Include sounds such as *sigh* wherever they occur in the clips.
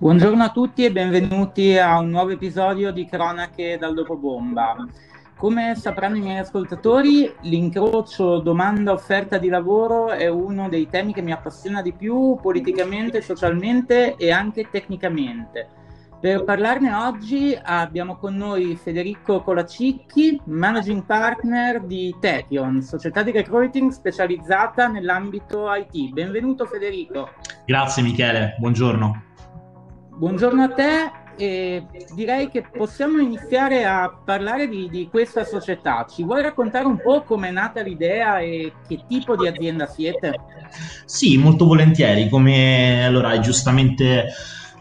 Buongiorno a tutti e benvenuti a un nuovo episodio di Cronache dal Bomba. Come sapranno i miei ascoltatori, l'incrocio domanda-offerta di lavoro è uno dei temi che mi appassiona di più politicamente, socialmente e anche tecnicamente. Per parlarne oggi abbiamo con noi Federico Colacicchi, managing partner di Techion, società di recruiting specializzata nell'ambito IT. Benvenuto Federico. Grazie Michele, buongiorno. Buongiorno a te e direi che possiamo iniziare a parlare di, di, questa società. Ci vuoi raccontare un po' come è nata l'idea e che tipo di azienda siete? Sì, molto volentieri. Come allora giustamente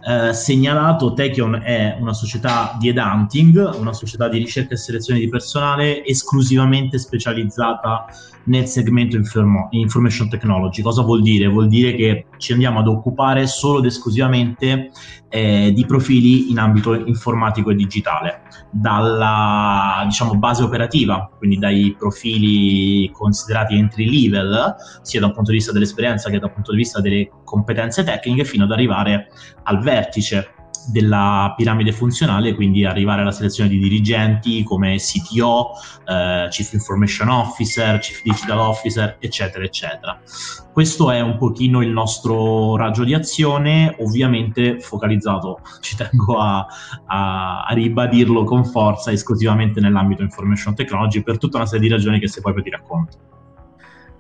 eh, segnalato, Techion è una società di headhunting, una società di ricerca e selezione di personale esclusivamente specializzata nel segmento informo- information technology. Cosa vuol dire? Vuol dire che ci andiamo ad occupare solo ed esclusivamente eh, di profili in ambito informatico e digitale, dalla diciamo, base operativa, quindi dai profili considerati entry level, sia dal punto di vista dell'esperienza che dal punto di vista delle competenze tecniche, fino ad arrivare al vertice della piramide funzionale, quindi arrivare alla selezione di dirigenti come CTO, eh, Chief Information Officer, Chief Digital Officer, eccetera, eccetera. Questo è un pochino il nostro raggio di azione, ovviamente focalizzato, *laughs* ci tengo a, a, a ribadirlo con forza, esclusivamente nell'ambito information technology per tutta una serie di ragioni che se poi ti racconto.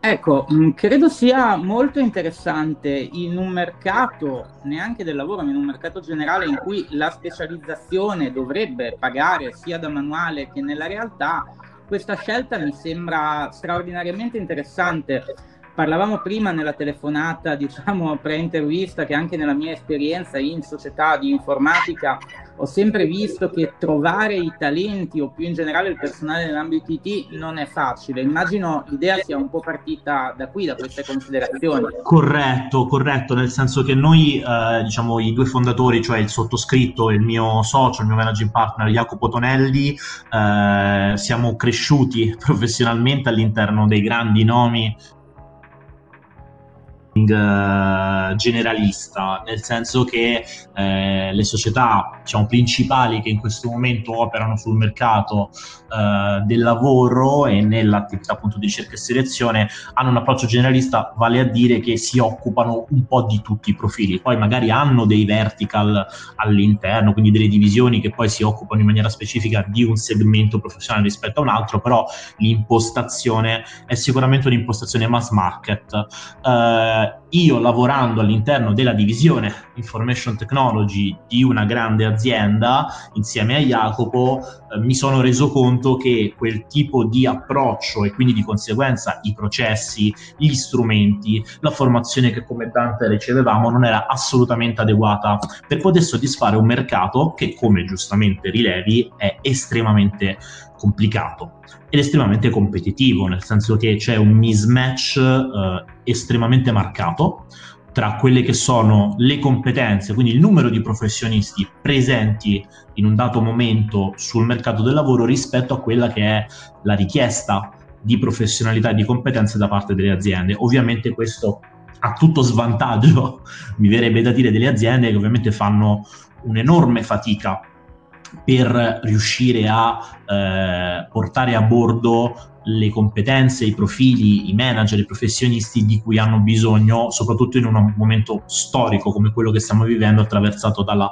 Ecco, mm, credo sia molto interessante in un mercato, neanche del lavoro, ma in un mercato generale in cui la specializzazione dovrebbe pagare sia da manuale che nella realtà, questa scelta mi sembra straordinariamente interessante. Parlavamo prima nella telefonata, *laughs* diciamo, pre-intervista, che anche nella mia esperienza in società di informatica ho sempre visto che trovare i talenti o più in generale il personale nell'ambito IT non è facile. Immagino l'idea sia un po' partita da qui, da queste considerazioni. Corretto, corretto, nel senso che noi, eh, diciamo, i due fondatori, cioè il sottoscritto e il mio socio, il mio managing partner Jacopo Tonelli, eh, siamo cresciuti *laughs* professionalmente all'interno dei grandi nomi generalista, nel senso che eh, le società diciamo, principali che in questo momento operano sul mercato uh, del lavoro e nell'attività appunto di ricerca e selezione hanno un approccio generalista, vale a dire che si occupano un po' di tutti i profili, poi magari hanno dei vertical all'interno, quindi delle divisioni che poi si occupano in maniera specifica di un segmento professionale rispetto a un altro, però l'impostazione è sicuramente un'impostazione mass market. Uh, io lavorando all'interno della divisione Information Technology di una grande azienda insieme a Jacopo eh, mi sono reso conto che quel tipo di approccio e quindi di conseguenza i processi, gli strumenti, la formazione che come Dante ricevevamo non era assolutamente adeguata per poter soddisfare un mercato che come giustamente rilevi è estremamente complicato ed estremamente competitivo, nel senso che c'è un mismatch eh, estremamente marcato tra quelle che sono le competenze, quindi il numero di professionisti presenti in un dato momento sul mercato del lavoro rispetto a quella che è la richiesta di professionalità e di competenze da parte delle aziende. Ovviamente questo ha tutto svantaggio, *laughs* mi verrebbe da dire, delle aziende che ovviamente fanno un'enorme fatica per riuscire a eh, portare a bordo le competenze, i profili, i manager, i professionisti di cui hanno bisogno, soprattutto in un momento storico come quello che stiamo vivendo, attraversato dalla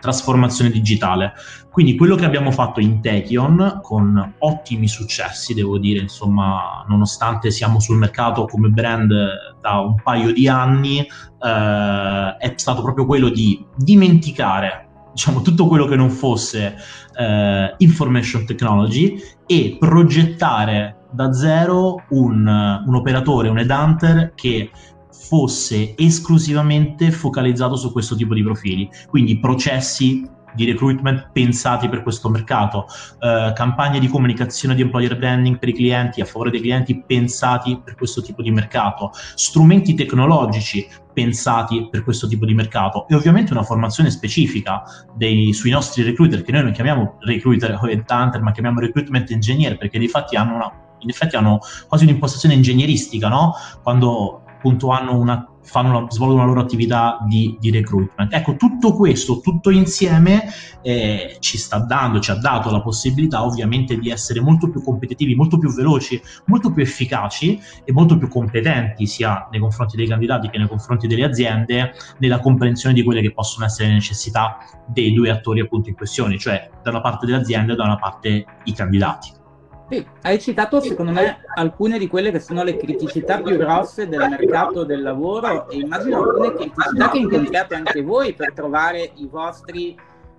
trasformazione digitale. Quindi quello che abbiamo fatto in Techion, con ottimi successi, devo dire, insomma, nonostante siamo sul mercato come brand da un paio di anni, eh, è stato proprio quello di dimenticare diciamo, tutto quello che non fosse eh, information technology e progettare da zero un, un operatore, un headhunter che fosse esclusivamente focalizzato su questo tipo di profili, quindi processi di recruitment pensati per questo mercato, eh, campagne di comunicazione di employer branding per i clienti, a favore dei clienti pensati per questo tipo di mercato, strumenti tecnologici pensati per questo tipo di mercato e ovviamente una formazione specifica dei, sui nostri recruiter, che noi non chiamiamo recruiter *laughs* o headhunter, ma chiamiamo recruitment engineer, perché di fatti hanno una, in effetti hanno quasi un'impostazione ingegneristica, no? Quando appunto una fanno, svolgono la loro attività di, di, recruitment. Ecco, tutto questo, tutto insieme eh, ci sta dando, ci ha dato la possibilità ovviamente di essere molto più competitivi, molto più veloci, molto più efficaci e molto più competenti sia nei confronti dei candidati che nei confronti delle aziende nella comprensione di quelle che possono essere le necessità dei due attori appunto in questione, cioè da una parte delle aziende e da una parte i candidati. Sì, hai citato secondo me alcune di quelle che sono le criticità più grosse del mercato del lavoro e immagino alcune criticità che incontriate anche voi per trovare i vostri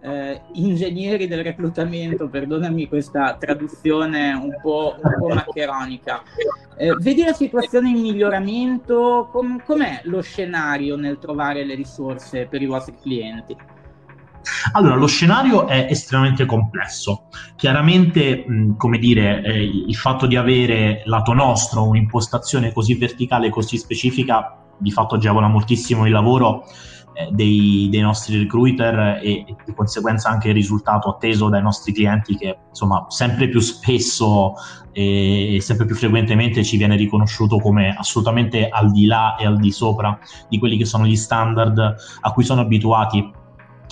eh, ingegneri del reclutamento, perdonami questa traduzione un po', un po maccheronica. Eh, vedi la situazione in miglioramento? Com- com'è lo scenario nel trovare le risorse per i vostri clienti? Allora, lo scenario è estremamente complesso. Chiaramente, come dire, eh, il fatto di avere lato nostro un'impostazione così verticale, così specifica, di fatto agevola moltissimo il lavoro eh, dei, dei, nostri recruiter e, e, di conseguenza anche il risultato atteso dai nostri clienti che insomma sempre più spesso e sempre più frequentemente ci viene riconosciuto come assolutamente al di là e al di sopra di quelli che sono gli standard a cui sono abituati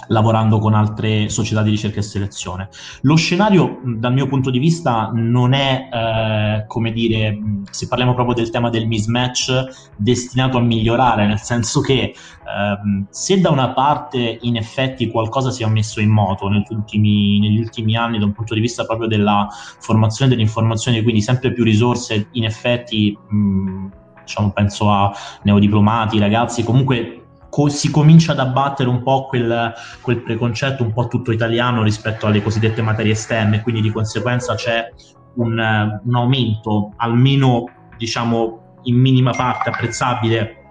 lavorando con altre società di ricerca e selezione. Lo scenario, dal mio punto di vista, non è, eh, come dire, se parliamo proprio del tema del mismatch, destinato a migliorare, nel senso che eh, se da una parte in effetti qualcosa si è messo in moto negli ultimi, negli ultimi anni da un punto di vista proprio della formazione dell'informazione, quindi sempre più risorse, in effetti, mh, diciamo, penso a neodiplomati, ragazzi, comunque co- si comincia ad abbattere un po' quel, quel, preconcetto un po' tutto italiano rispetto alle cosiddette materie esterne, quindi di conseguenza c'è un, un aumento, almeno diciamo in minima parte apprezzabile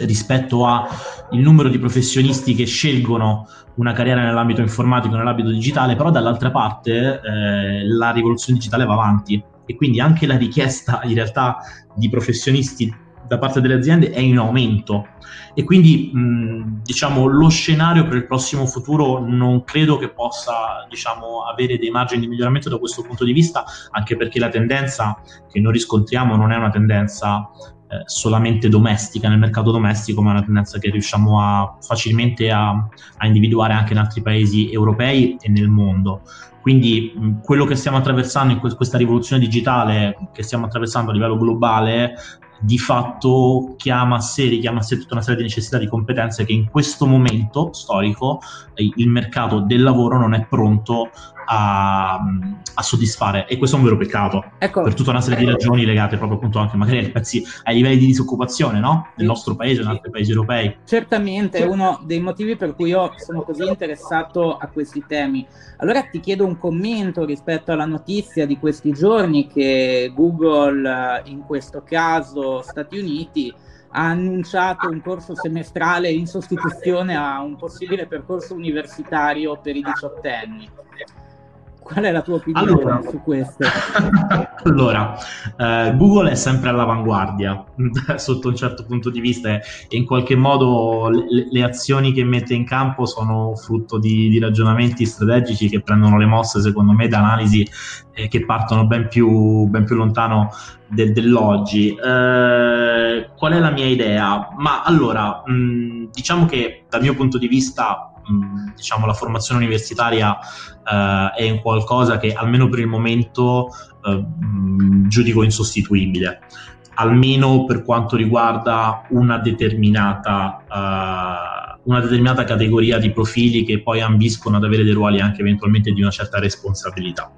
rispetto al numero di professionisti che scelgono una carriera nell'ambito informatico, nell'ambito digitale, però dall'altra parte eh, la rivoluzione digitale va avanti e quindi anche la richiesta in realtà di professionisti da parte delle aziende è in aumento. E quindi mh, diciamo lo scenario per il prossimo futuro non credo che possa diciamo, avere dei margini di miglioramento da questo punto di vista anche perché la tendenza che noi riscontriamo non è una tendenza eh, solamente domestica. Nel mercato domestico ma è una tendenza che riusciamo a, facilmente a, a individuare anche in altri paesi europei e nel mondo. Quindi quello che stiamo attraversando in que- questa rivoluzione digitale che stiamo attraversando a livello globale di fatto chiama a sé, richiama a sé tutta una serie di necessità di competenze che in questo momento storico eh, il mercato del lavoro non è pronto a, a, soddisfare e questo è un vero peccato ecco, per tutta una serie di ragioni legate proprio appunto anche magari ai, pezzi, ai livelli di disoccupazione no? del nostro paese e in altri paesi europei. Certamente è uno dei motivi per cui io sono così interessato a questi temi. Allora ti chiedo un commento rispetto alla notizia di questi giorni che Google, in questo caso Stati Uniti, ha annunciato un corso semestrale in sostituzione a un possibile percorso universitario per i diciottenni. Qual è la tua opinione allora, su questo? *laughs* allora, eh, Google è sempre all'avanguardia *laughs* sotto un certo punto di vista e in qualche modo le, le azioni che mette in campo sono frutto di, di, ragionamenti strategici che prendono le mosse, secondo me, da analisi eh, che partono ben più, ben più lontano del, dell'oggi. Eh, qual è la mia idea? Ma allora, mh, diciamo che dal mio punto di vista diciamo, la formazione universitaria uh, è un qualcosa che almeno per il momento uh, giudico insostituibile, almeno per quanto riguarda una determinata, uh, una determinata categoria di profili che poi ambiscono ad avere dei ruoli anche eventualmente di una certa responsabilità.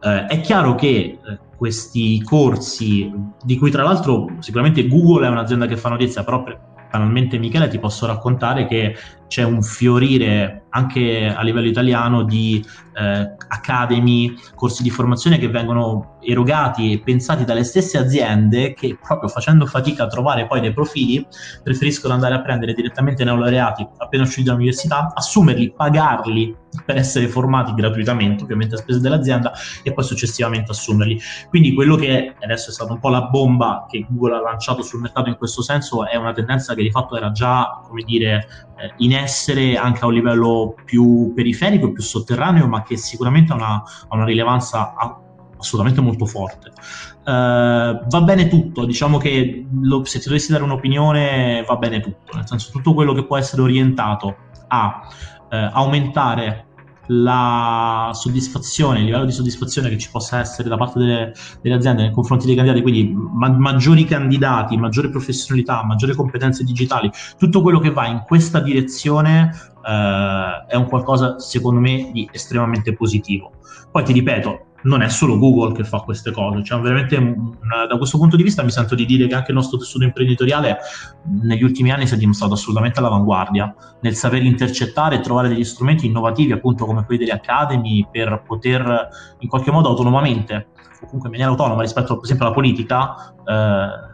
è chiaro che questi corsi, di cui tra l'altro sicuramente Google è un'azienda che fa notizia, però per, banalmente Michele ti posso raccontare che c'è un fiorire anche a livello italiano di eh, academy, corsi di formazione che vengono erogati e pensati dalle stesse aziende che proprio facendo fatica a trovare poi dei profili preferiscono andare a prendere direttamente neolaureati appena usciti dall'università, assumerli, pagarli per essere formati gratuitamente, ovviamente a spese dell'azienda, e poi successivamente assumerli. Quindi quello che adesso è stata un po' la bomba che Google ha lanciato sul mercato in questo senso è una tendenza che di fatto era già, come dire, eh, in essere anche a un livello più periferico, più sotterraneo, ma che sicuramente ha una, ha una rilevanza assolutamente molto forte. Uh, va bene tutto, diciamo che lo, se ti dovessi dare un'opinione va bene tutto, nel senso tutto quello che può essere orientato a uh, aumentare la soddisfazione, il livello di soddisfazione che ci possa essere da parte delle, delle aziende nei confronti dei candidati, quindi ma- maggiori candidati, maggiore professionalità, maggiori competenze digitali, tutto quello che va in questa direzione eh, è un qualcosa secondo me di estremamente positivo. Poi ti ripeto, non è solo Google che fa queste cose, cioè veramente una, da questo punto di vista mi sento di dire che anche il nostro tessuto imprenditoriale negli ultimi anni si è dimostrato assolutamente all'avanguardia nel saper intercettare e trovare degli strumenti innovativi appunto come quelli delle Academy per poter in qualche modo autonomamente o comunque in maniera autonoma rispetto per esempio alla politica eh,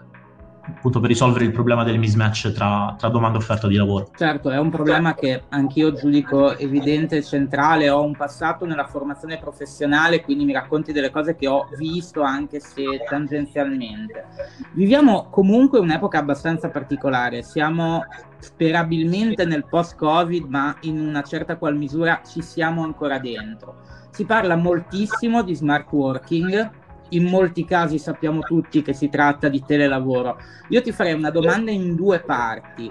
appunto per risolvere il problema del mismatch tra, tra, domanda e offerta di lavoro. Certo, è un problema che anch'io giudico evidente e centrale. Ho un passato nella formazione professionale, quindi mi racconti delle cose che ho visto anche se tangenzialmente. Viviamo comunque un'epoca abbastanza particolare. Siamo sperabilmente nel post-Covid, ma in una certa qual misura ci siamo ancora dentro. Si parla moltissimo di smart working, in molti casi sappiamo tutti che si tratta di telelavoro. Io ti farei una domanda in due parti.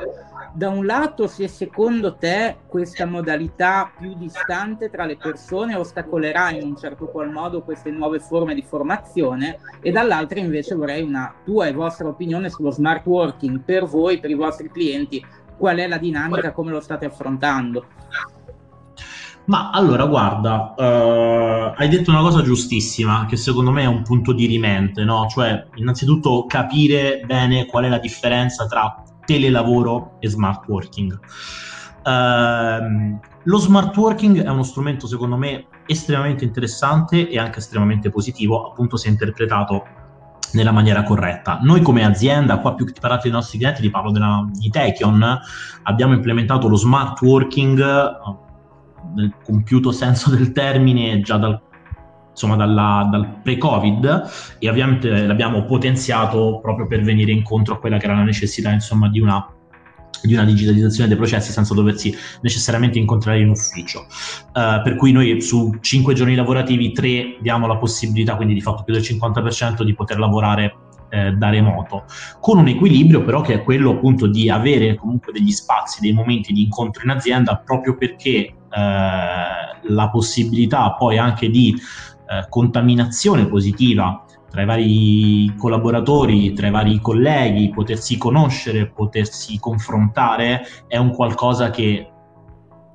Da un lato, se secondo te questa modalità più distante tra le persone ostacolerà in un certo qual modo queste nuove forme di formazione, e dall'altro invece vorrei una tua e vostra opinione sullo smart working per voi, per i vostri clienti. Qual è la dinamica, come lo state affrontando? Ma allora, guarda, uh, hai detto una cosa giustissima, che secondo me è un punto di rimente, no? Cioè, innanzitutto capire bene qual è la differenza tra telelavoro e smart working. Uh, lo smart working è uno strumento, secondo me, estremamente interessante e anche estremamente positivo, appunto se interpretato nella maniera corretta. Noi come azienda, qua più che ti parlare dei nostri clienti, ti parlo della, di Techion, abbiamo implementato lo smart working nel compiuto senso del termine già dal, insomma, dalla, dal pre-Covid e ovviamente l'abbiamo potenziato proprio per venire incontro a quella che era la necessità insomma, di una di una digitalizzazione dei processi senza doversi necessariamente incontrare in ufficio. Uh, per cui noi su 5 giorni lavorativi 3 diamo la possibilità, quindi di fatto più del 50%, di poter lavorare eh, da remoto, con un equilibrio però che è quello appunto di avere comunque degli spazi, dei momenti di incontro in azienda proprio perché eh, la possibilità poi anche di eh, contaminazione positiva tra i vari collaboratori, tra i vari colleghi, potersi conoscere, potersi confrontare, è un qualcosa che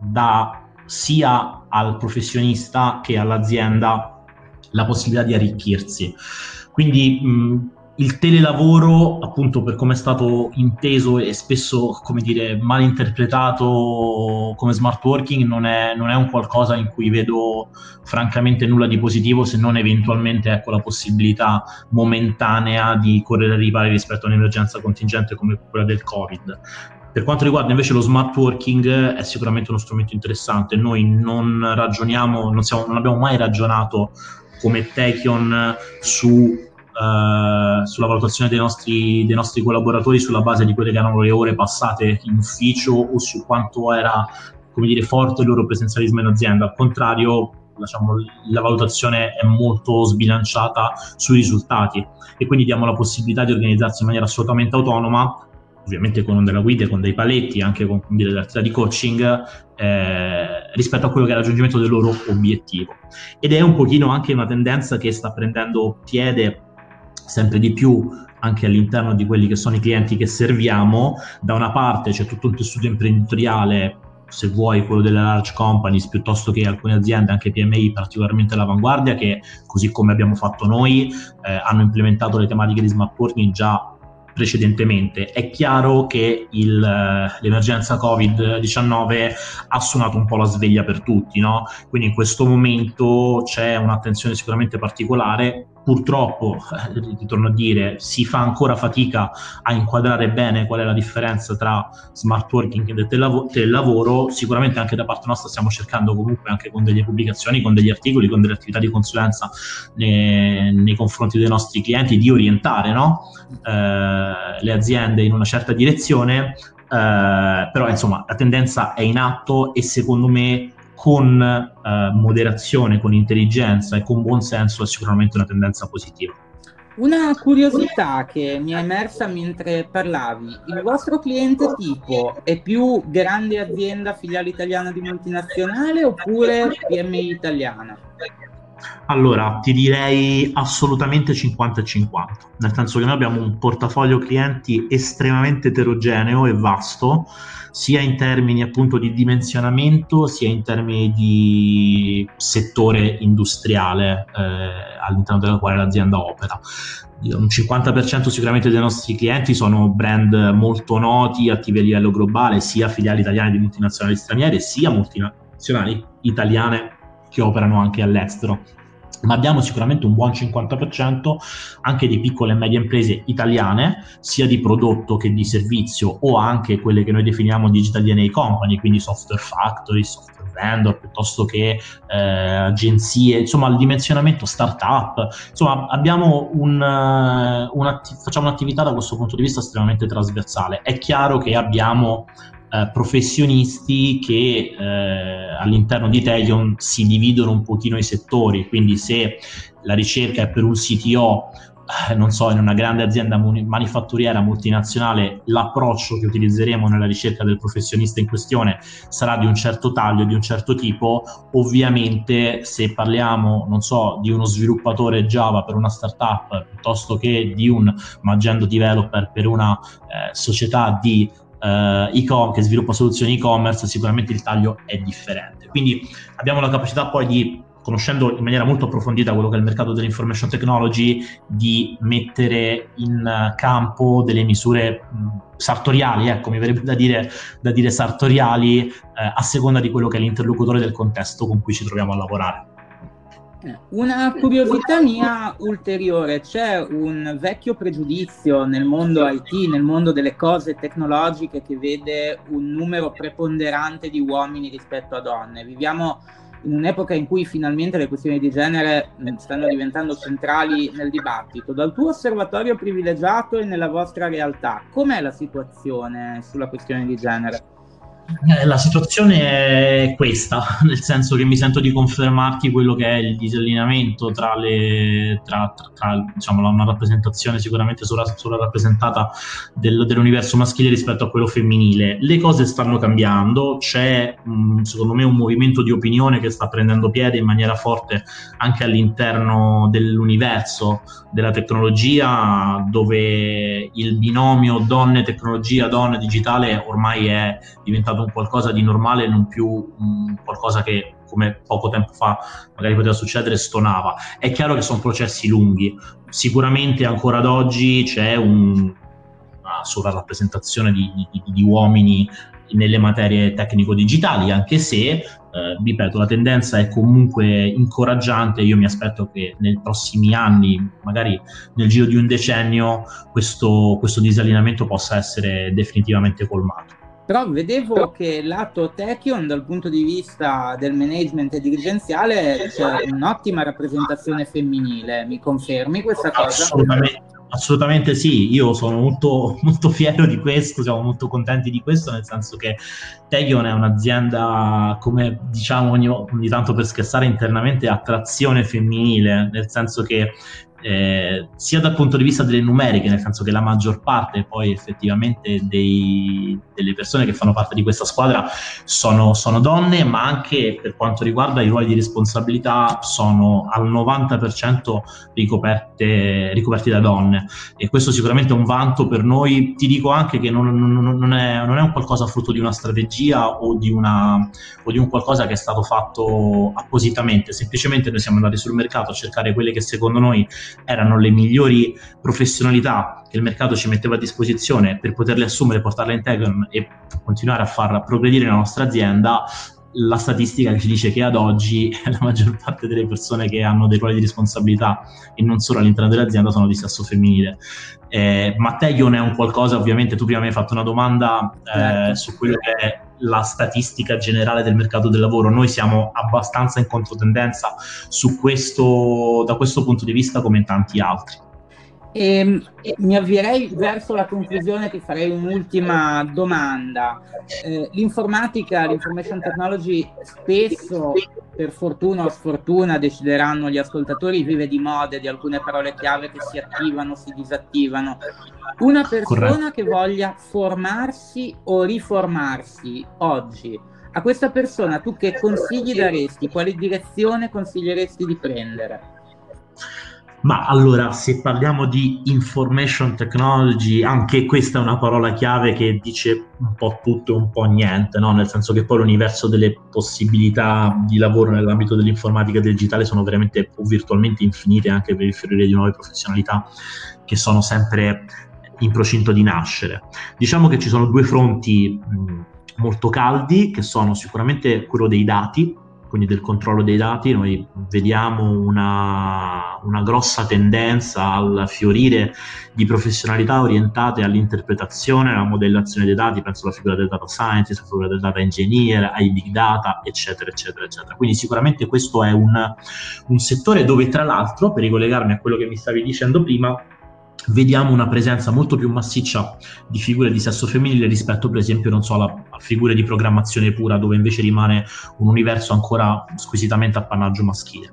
dà sia al professionista che all'azienda la possibilità di arricchirsi. Quindi mh, il telelavoro, appunto per come è stato inteso e spesso, come dire, mal interpretato come smart working, non è, non è, un qualcosa in cui vedo francamente nulla di positivo, se non eventualmente ecco, la possibilità momentanea di correre ai ripari rispetto a un'emergenza contingente come quella del Covid. Per quanto riguarda invece lo smart working, è sicuramente uno strumento interessante. Noi non ragioniamo, non, siamo, non abbiamo mai ragionato come Techion su Uh, sulla valutazione dei nostri, dei nostri, collaboratori sulla base di quelle che erano le ore passate in ufficio o su quanto era come dire, forte il loro presenzialismo in azienda. Al contrario, diciamo, la valutazione è molto sbilanciata sui risultati e quindi diamo la possibilità di organizzarsi in maniera assolutamente autonoma ovviamente con della guida, con dei paletti, anche con delle attività di coaching eh, rispetto a quello che è il raggiungimento del loro obiettivo. Ed è un pochino anche una tendenza che sta prendendo piede sempre di più anche all'interno di quelli che sono i clienti che serviamo. Da una parte c'è tutto il tessuto imprenditoriale, se vuoi quello delle large companies, piuttosto che alcune aziende, anche PMI particolarmente all'avanguardia, che così come abbiamo fatto noi, eh, hanno implementato le tematiche di smart working già precedentemente. È chiaro che il, l'emergenza Covid-19 ha suonato un po' la sveglia per tutti, no? quindi in questo momento c'è un'attenzione sicuramente particolare purtroppo, eh, ritorno a dire, si fa ancora fatica a inquadrare bene qual è la differenza tra smart working e telelavoro, sicuramente anche da parte nostra stiamo cercando comunque anche con delle pubblicazioni, con degli articoli, con delle attività di consulenza nei, nei confronti dei nostri clienti di orientare no? eh, le aziende in una certa direzione, eh, però insomma la tendenza è in atto e secondo me con eh, moderazione, con intelligenza e con buon senso è sicuramente una tendenza positiva. Una curiosità che mi è emersa mentre parlavi, il vostro cliente tipo è più grande azienda filiale italiana di multinazionale oppure PMI italiana? Allora, ti direi assolutamente 50 50, nel senso che noi abbiamo un portafoglio clienti estremamente eterogeneo e vasto, sia in termini appunto di dimensionamento, sia in termini di settore industriale eh, all'interno della quale l'azienda opera. Un 50% sicuramente dei nostri clienti sono brand molto noti, attivi a livello globale, sia filiali italiane di multinazionali straniere, sia multinazionali italiane che operano anche all'estero ma abbiamo sicuramente un buon 50% anche di piccole e medie imprese italiane, sia di prodotto che di servizio o anche quelle che noi definiamo digital DNA company, quindi software factory, software vendor, piuttosto che eh, agenzie, insomma il dimensionamento startup, insomma abbiamo un, uh, un'atti- facciamo un'attività da questo punto di vista estremamente trasversale. È chiaro che abbiamo eh, professionisti che eh, all'interno di Telion si dividono un pochino i settori, quindi se la ricerca è per un CTO eh, non so, in una grande azienda manifatturiera multinazionale, l'approccio che utilizzeremo nella ricerca del professionista in questione sarà di un certo taglio, di un certo tipo. Ovviamente, se parliamo, non so, di uno sviluppatore Java per una startup piuttosto che di un Magento developer per una eh, società di eh, che sviluppa soluzioni e-commerce, sicuramente il taglio è differente. Quindi abbiamo la capacità poi di conoscendo in maniera molto approfondita quello che è il mercato dell'information technology, di mettere in campo delle misure sartoriali, ecco, mi verrebbe da dire, da dire sartoriali, eh, a seconda di quello che è l'interlocutore del contesto con cui ci troviamo a lavorare. Una curiosità mia ulteriore, c'è un vecchio pregiudizio nel mondo IT, nel mondo delle cose tecnologiche che vede un numero preponderante di uomini rispetto a donne. Viviamo in un'epoca in cui finalmente le questioni di genere stanno diventando centrali nel dibattito. Dal tuo osservatorio privilegiato e nella vostra realtà, com'è la situazione sulla questione di genere? Eh, la situazione è questa, *laughs* nel senso che mi sento di confermarti quello che è il disallineamento tra, le, tra, tra, tra diciamo, una rappresentazione sicuramente sovrarappresentata del, dell'universo maschile rispetto a quello femminile. Le cose stanno cambiando, c'è mh, secondo me un movimento di opinione che sta prendendo piede in maniera forte anche all'interno dell'universo della tecnologia, dove il binomio donne-tecnologia, donne-digitale ormai è diventato diventato un qualcosa di normale non più un qualcosa che come poco tempo fa magari poteva succedere stonava. È chiaro che sono processi lunghi, sicuramente ancora ad oggi c'è un, una sovrarappresentazione di, di, di uomini nelle materie tecnico-digitali, anche se, eh, ripeto, la tendenza è comunque incoraggiante. Io mi aspetto che nei prossimi anni, magari nel giro di un decennio, questo, questo disallineamento possa essere definitivamente colmato. Però vedevo che lato Techion dal punto di vista del management e dirigenziale c'è un'ottima rappresentazione femminile, mi confermi questa cosa? Assolutamente, assolutamente sì, io sono molto, molto fiero di questo, siamo molto contenti di questo, nel senso che Techion è un'azienda, come diciamo ogni, ogni tanto per scherzare internamente, a trazione femminile, nel senso che eh, sia dal punto di vista delle numeriche, nel senso che la maggior parte poi effettivamente dei, delle persone che fanno parte di questa squadra sono, sono, donne, ma anche per quanto riguarda i ruoli di responsabilità sono al 90% ricoperte, ricoperti da donne e questo sicuramente è un vanto per noi. Ti dico anche che non, non, non, è, non è, un qualcosa frutto di una strategia o di, una, o di un qualcosa che è stato fatto appositamente, semplicemente noi siamo andati sul mercato a cercare quelle che secondo noi erano le migliori professionalità che il mercato ci metteva a disposizione per poterle assumere, portarle in Tegon e continuare a far progredire la nostra azienda, la statistica ci dice che ad oggi *laughs* la maggior parte delle persone che hanno dei ruoli di responsabilità e non solo all'interno dell'azienda sono di sesso femminile. Eh, Matteion è un qualcosa, ovviamente tu prima mi hai fatto una domanda eh, certo. su quello che è la statistica generale del mercato del lavoro. Noi siamo abbastanza in controtendenza su questo, da questo punto di vista come tanti altri. E mi avvierei verso la conclusione, ti farei un'ultima domanda. Eh, l'informatica, l'information technology spesso, per fortuna o sfortuna, decideranno gli ascoltatori, vive di mode, di alcune parole chiave che si attivano, si disattivano. Una persona Corretto. che voglia formarsi o riformarsi oggi, a questa persona tu che consigli daresti? Quale direzione consiglieresti di prendere? Ma allora, se parliamo di information technology, anche questa è una parola chiave che dice un po' tutto e un po' niente, no? nel senso che poi l'universo delle possibilità di lavoro nell'ambito dell'informatica digitale sono veramente o virtualmente infinite anche per il fiorire di nuove professionalità che sono sempre in procinto di nascere. Diciamo che ci sono due fronti molto caldi, che sono sicuramente quello dei dati, quindi del controllo dei dati, noi vediamo una, una grossa tendenza al fiorire di professionalità orientate all'interpretazione, alla modellazione dei dati, penso alla figura del data scientist, alla figura del data engineer, ai big data, eccetera, eccetera, eccetera. Quindi sicuramente questo è un, un settore dove, tra l'altro, per ricollegarmi a quello che mi stavi dicendo prima, vediamo una presenza molto più massiccia di figure di sesso femminile rispetto per esempio non so, alla, a figure di programmazione pura dove invece rimane un universo ancora squisitamente appannaggio maschile.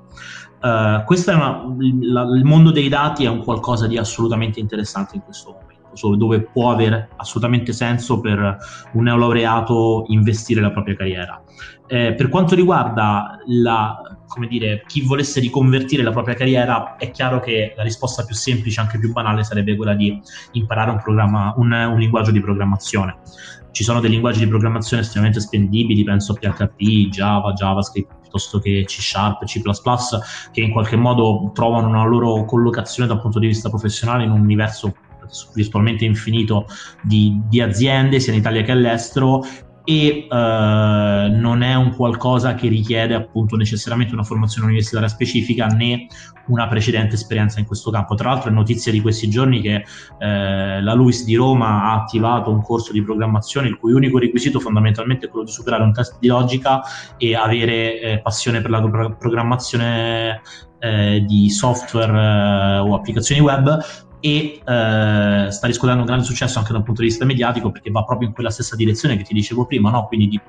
Uh, questo è una, la, il mondo dei dati è un qualcosa di assolutamente interessante in questo momento, dove può avere assolutamente senso per un neolaureato investire la propria carriera. Eh, per quanto riguarda la, come dire, chi volesse riconvertire la propria carriera, è chiaro che la risposta più semplice, anche più banale, sarebbe quella di imparare un, un, un linguaggio di programmazione. Ci sono dei linguaggi di programmazione estremamente spendibili, penso a PHP, Java, JavaScript, piuttosto che C Sharp, C, che in qualche modo trovano una loro collocazione dal punto di vista professionale in un universo virtualmente infinito di, di, aziende sia in Italia che all'estero e uh, non è un qualcosa che richiede appunto necessariamente una formazione universitaria specifica né una precedente esperienza in questo campo. Tra l'altro è notizia di questi giorni che eh, la LUIS di Roma ha attivato un corso di programmazione il cui unico requisito fondamentalmente è quello di superare un test di logica e avere eh, passione per la programmazione eh, di software eh, o applicazioni web e eh, sta riscuotendo un grande successo anche dal punto di vista mediatico perché va proprio in quella stessa direzione che ti dicevo prima, no? quindi di,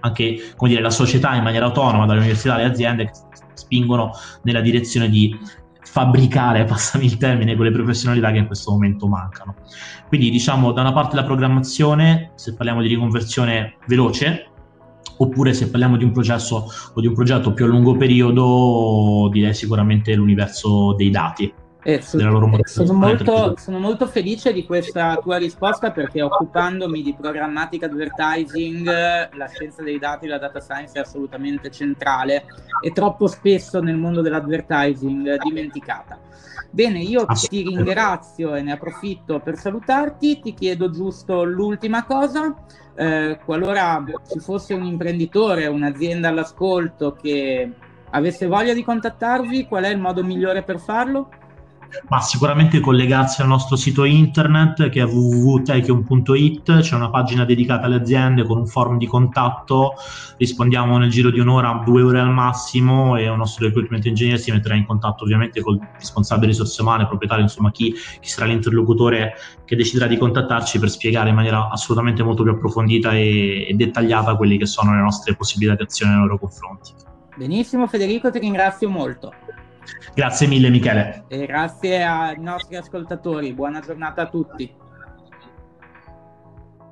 anche dire, la società in maniera autonoma, dalle università alle aziende che spingono nella direzione di fabbricare, *laughs* passami il termine, quelle professionalità che in questo momento mancano. Quindi diciamo da una parte la programmazione, se parliamo di riconversione veloce, oppure se parliamo di un processo o di un progetto più a lungo periodo, direi sicuramente l'universo dei dati eh, so, eh, sono, molto, sono, molto, felice di questa tua risposta perché occupandomi di programmatica advertising la scienza dei dati, la data science è assolutamente centrale e troppo spesso nel mondo dell'advertising dimenticata. Bene, io ti ringrazio e ne approfitto per salutarti, ti chiedo giusto l'ultima cosa, eh, qualora ci fosse un imprenditore, un'azienda all'ascolto che avesse voglia di contattarvi, qual è il modo migliore per farlo? Ma sicuramente collegarsi al nostro sito internet che è www.techion.it, c'è una pagina dedicata alle aziende con un forum di contatto, rispondiamo nel giro di un'ora, due ore al massimo e un nostro recruitment engineer si metterà in contatto ovviamente col responsabile risorse umane, proprietario, insomma chi, chi sarà l'interlocutore che deciderà di contattarci per spiegare in maniera assolutamente molto più approfondita e, e dettagliata quelle che sono le nostre possibilità di azione nei loro confronti. Benissimo Federico, ti ringrazio molto. Grazie mille Michele. E grazie ai nostri ascoltatori, buona giornata a tutti.